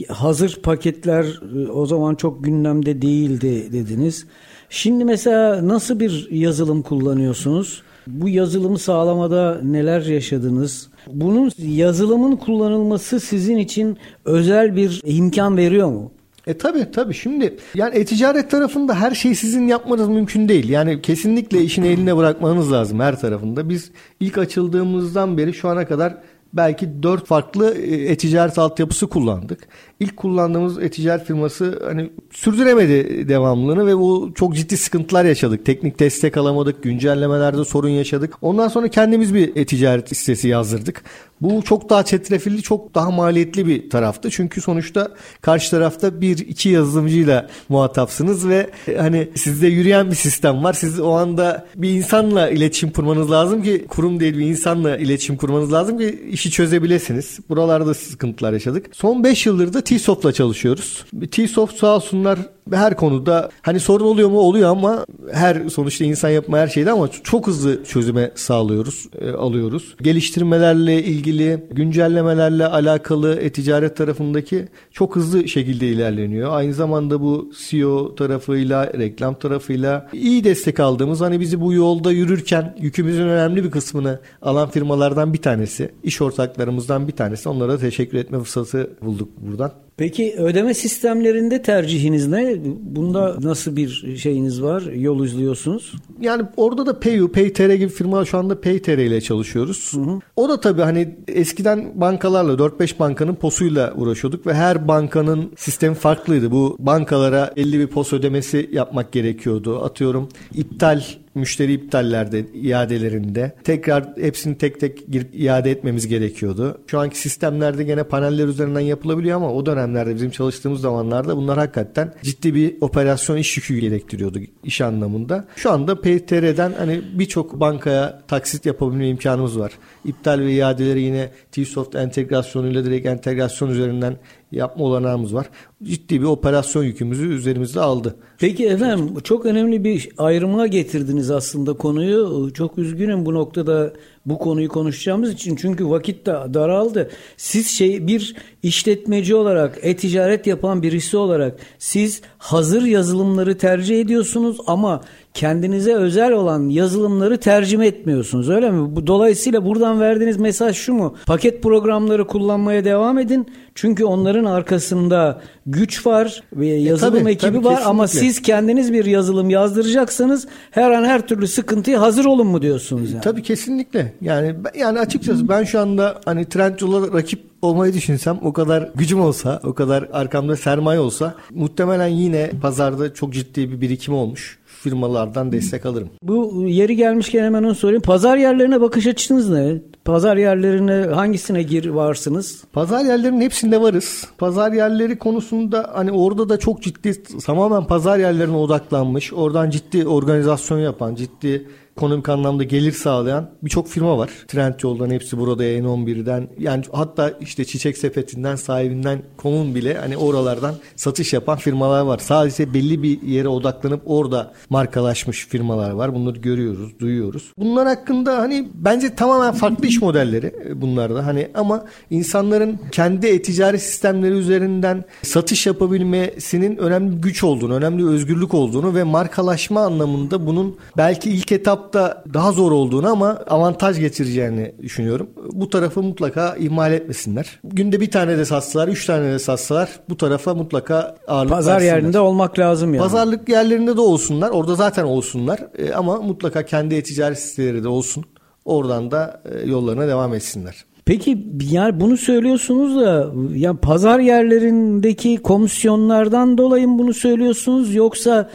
hazır paketler e, o zaman çok gündemde değildi dediniz. Şimdi mesela nasıl bir yazılım kullanıyorsunuz? Bu yazılımı sağlamada neler yaşadınız? Bunun yazılımın kullanılması sizin için özel bir imkan veriyor mu? E tabi tabi şimdi yani e-ticaret tarafında her şeyi sizin yapmanız mümkün değil. Yani kesinlikle işin eline bırakmanız lazım her tarafında. Biz ilk açıldığımızdan beri şu ana kadar belki dört farklı e, e-ticaret altyapısı kullandık. İlk kullandığımız e-ticaret firması hani sürdüremedi devamlılığını ve bu çok ciddi sıkıntılar yaşadık. Teknik destek alamadık, güncellemelerde sorun yaşadık. Ondan sonra kendimiz bir e-ticaret sitesi yazdırdık. Bu çok daha çetrefilli, çok daha maliyetli bir taraftı. Çünkü sonuçta karşı tarafta bir iki yazılımcıyla muhatapsınız ve e, hani sizde yürüyen bir sistem var. Siz o anda bir insanla iletişim kurmanız lazım ki kurum değil bir insanla iletişim kurmanız lazım ki işi çözebilirsiniz. Buralarda sıkıntılar yaşadık. Son 5 yıldır da T-Soft'la çalışıyoruz. T-Soft sağ olsunlar her konuda hani sorun oluyor mu oluyor ama her sonuçta insan yapma her şeyde ama çok hızlı çözüme sağlıyoruz, e, alıyoruz. Geliştirmelerle ilgili, güncellemelerle alakalı e-ticaret tarafındaki çok hızlı şekilde ilerleniyor. Aynı zamanda bu SEO tarafıyla, reklam tarafıyla iyi destek aldığımız hani bizi bu yolda yürürken yükümüzün önemli bir kısmını alan firmalardan bir tanesi, iş ortaklarımızdan bir tanesi. Onlara teşekkür etme fırsatı bulduk buradan. Peki ödeme sistemlerinde tercihiniz ne? Bunda nasıl bir şeyiniz var? Yol izliyorsunuz? Yani orada da PayU, PayTR gibi firma şu anda PayTR ile çalışıyoruz. Hı hı. O da tabii hani eskiden bankalarla 4-5 bankanın posuyla uğraşıyorduk ve her bankanın sistemi farklıydı. Bu bankalara 50 bir pos ödemesi yapmak gerekiyordu. Atıyorum iptal müşteri iptallerde, iadelerinde tekrar hepsini tek tek girip iade etmemiz gerekiyordu. Şu anki sistemlerde gene paneller üzerinden yapılabiliyor ama o dönemlerde bizim çalıştığımız zamanlarda bunlar hakikaten ciddi bir operasyon iş yükü gerektiriyordu iş anlamında. Şu anda PTR'den hani birçok bankaya taksit yapabilme imkanımız var. İptal ve iadeleri yine T-Soft entegrasyonuyla direkt entegrasyon üzerinden yapma olanağımız var. Ciddi bir operasyon yükümüzü üzerimizde aldı. Peki efendim çok önemli bir ayrıma getirdiniz aslında konuyu. Çok üzgünüm bu noktada bu konuyu konuşacağımız için çünkü vakit de daraldı. Siz şey bir işletmeci olarak, e-ticaret yapan birisi olarak siz hazır yazılımları tercih ediyorsunuz ama kendinize özel olan yazılımları tercüme etmiyorsunuz öyle mi? Dolayısıyla buradan verdiğiniz mesaj şu mu? Paket programları kullanmaya devam edin. Çünkü onların arkasında güç var ve yazılım e, tabii, ekibi tabii, var kesinlikle. ama siz kendiniz bir yazılım yazdıracaksanız her an her türlü sıkıntıya hazır olun mu diyorsunuz yani? Tabii kesinlikle. Yani yani açıkçası ben şu anda hani Trendyol'a rakip olmayı düşünsem o kadar gücüm olsa, o kadar arkamda sermaye olsa muhtemelen yine pazarda çok ciddi bir birikim olmuş firmalardan destek alırım. Bu yeri gelmişken hemen onu sorayım. Pazar yerlerine bakış açınız ne? Pazar yerlerine hangisine gir varsınız? Pazar yerlerinin hepsinde varız. Pazar yerleri konusunda hani orada da çok ciddi tamamen pazar yerlerine odaklanmış. Oradan ciddi organizasyon yapan, ciddi ekonomik anlamda gelir sağlayan birçok firma var. Trendyol'dan hepsi burada N11'den yani hatta işte Çiçek Sepeti'nden sahibinden komun bile hani oralardan satış yapan firmalar var. Sadece belli bir yere odaklanıp orada markalaşmış firmalar var. Bunları görüyoruz, duyuyoruz. Bunlar hakkında hani bence tamamen farklı iş modelleri e, bunlarda hani ama insanların kendi e-ticaret sistemleri üzerinden satış yapabilmesinin önemli bir güç olduğunu, önemli bir özgürlük olduğunu ve markalaşma anlamında bunun belki ilk etap etapta daha zor olduğunu ama avantaj getireceğini düşünüyorum. Bu tarafı mutlaka ihmal etmesinler. Günde bir tane de satsalar, üç tane de satsalar bu tarafa mutlaka ağırlık Pazar versinler. yerinde olmak lazım yani. Pazarlık yerlerinde de olsunlar. Orada zaten olsunlar. E, ama mutlaka kendi ticaret siteleri de olsun. Oradan da e, yollarına devam etsinler. Peki yani bunu söylüyorsunuz da ya pazar yerlerindeki komisyonlardan dolayı mı bunu söylüyorsunuz yoksa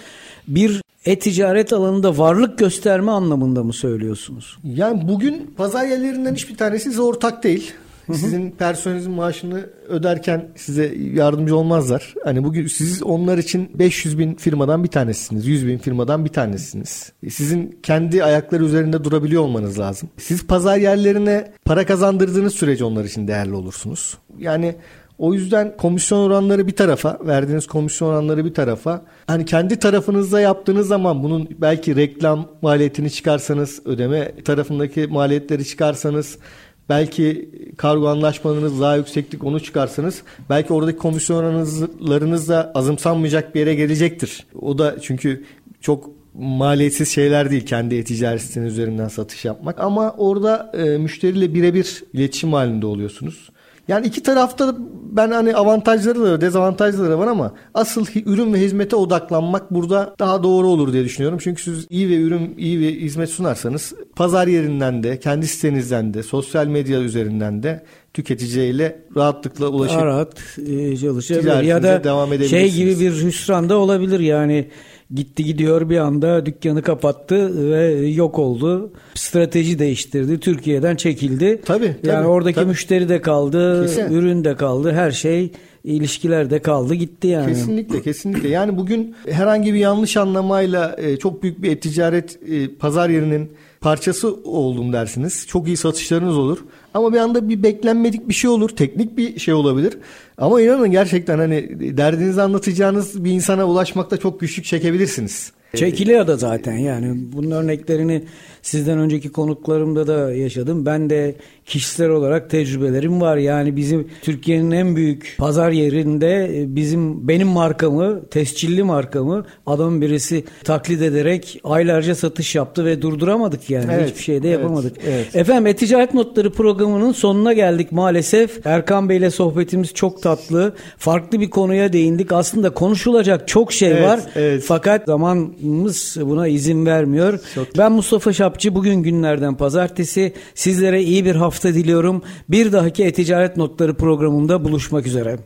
bir e-ticaret alanında varlık gösterme anlamında mı söylüyorsunuz? Yani bugün pazar yerlerinden hiçbir tanesi size ortak değil. Sizin personelinizin maaşını öderken size yardımcı olmazlar. Hani bugün siz onlar için 500 bin firmadan bir tanesiniz. 100 bin firmadan bir tanesiniz. Sizin kendi ayakları üzerinde durabiliyor olmanız lazım. Siz pazar yerlerine para kazandırdığınız sürece onlar için değerli olursunuz. Yani o yüzden komisyon oranları bir tarafa, verdiğiniz komisyon oranları bir tarafa. Hani kendi tarafınızda yaptığınız zaman bunun belki reklam maliyetini çıkarsanız, ödeme tarafındaki maliyetleri çıkarsanız, belki kargo anlaşmanız daha yükseklik onu çıkarsanız belki oradaki komisyon oranlarınız da azımsanmayacak bir yere gelecektir. O da çünkü çok maliyetsiz şeyler değil kendi e-ticaret üzerinden satış yapmak. Ama orada e, müşteriyle birebir iletişim halinde oluyorsunuz. Yani iki tarafta ben hani avantajları da dezavantajları da var ama asıl ürün ve hizmete odaklanmak burada daha doğru olur diye düşünüyorum. Çünkü siz iyi ve ürün, iyi ve hizmet sunarsanız pazar yerinden de, kendi sitenizden de, sosyal medya üzerinden de tüketiciyle rahatlıkla ulaşıp rahat e, çalışabilir. Ya da devam şey gibi bir hüsran da olabilir. Yani gitti gidiyor bir anda dükkanı kapattı ve yok oldu. Strateji değiştirdi. Türkiye'den çekildi. Tabii. Yani tabii, oradaki tabii. müşteri de kaldı, Kesin. ürün de kaldı, her şey ilişkiler de kaldı gitti yani. Kesinlikle kesinlikle. Yani bugün herhangi bir yanlış anlamayla e, çok büyük bir ticaret e, pazar yerinin parçası oldum dersiniz. Çok iyi satışlarınız olur. Ama bir anda bir beklenmedik bir şey olur. Teknik bir şey olabilir. Ama inanın gerçekten hani derdinizi anlatacağınız bir insana ulaşmakta çok güçlük çekebilirsiniz. Çekiliyor da zaten yani bunun örneklerini sizden önceki konuklarımda da yaşadım. Ben de kişisel olarak tecrübelerim var. Yani bizim Türkiye'nin en büyük pazar yerinde e, bizim benim markamı, tescilli markamı adam birisi taklit ederek aylarca satış yaptı ve durduramadık yani. Evet, Hiçbir şey de yapamadık. Evet, evet. Efendim E-Ticaret Notları programının sonuna geldik maalesef. Erkan Bey ile sohbetimiz çok tatlı. Farklı bir konuya değindik. Aslında konuşulacak çok şey evet, var. Evet. Fakat zamanımız buna izin vermiyor. Çok... Ben Mustafa Şapçı bugün günlerden pazartesi. Sizlere iyi bir hafta diliyorum. Bir dahaki E-Ticaret Notları programında buluşmak üzere.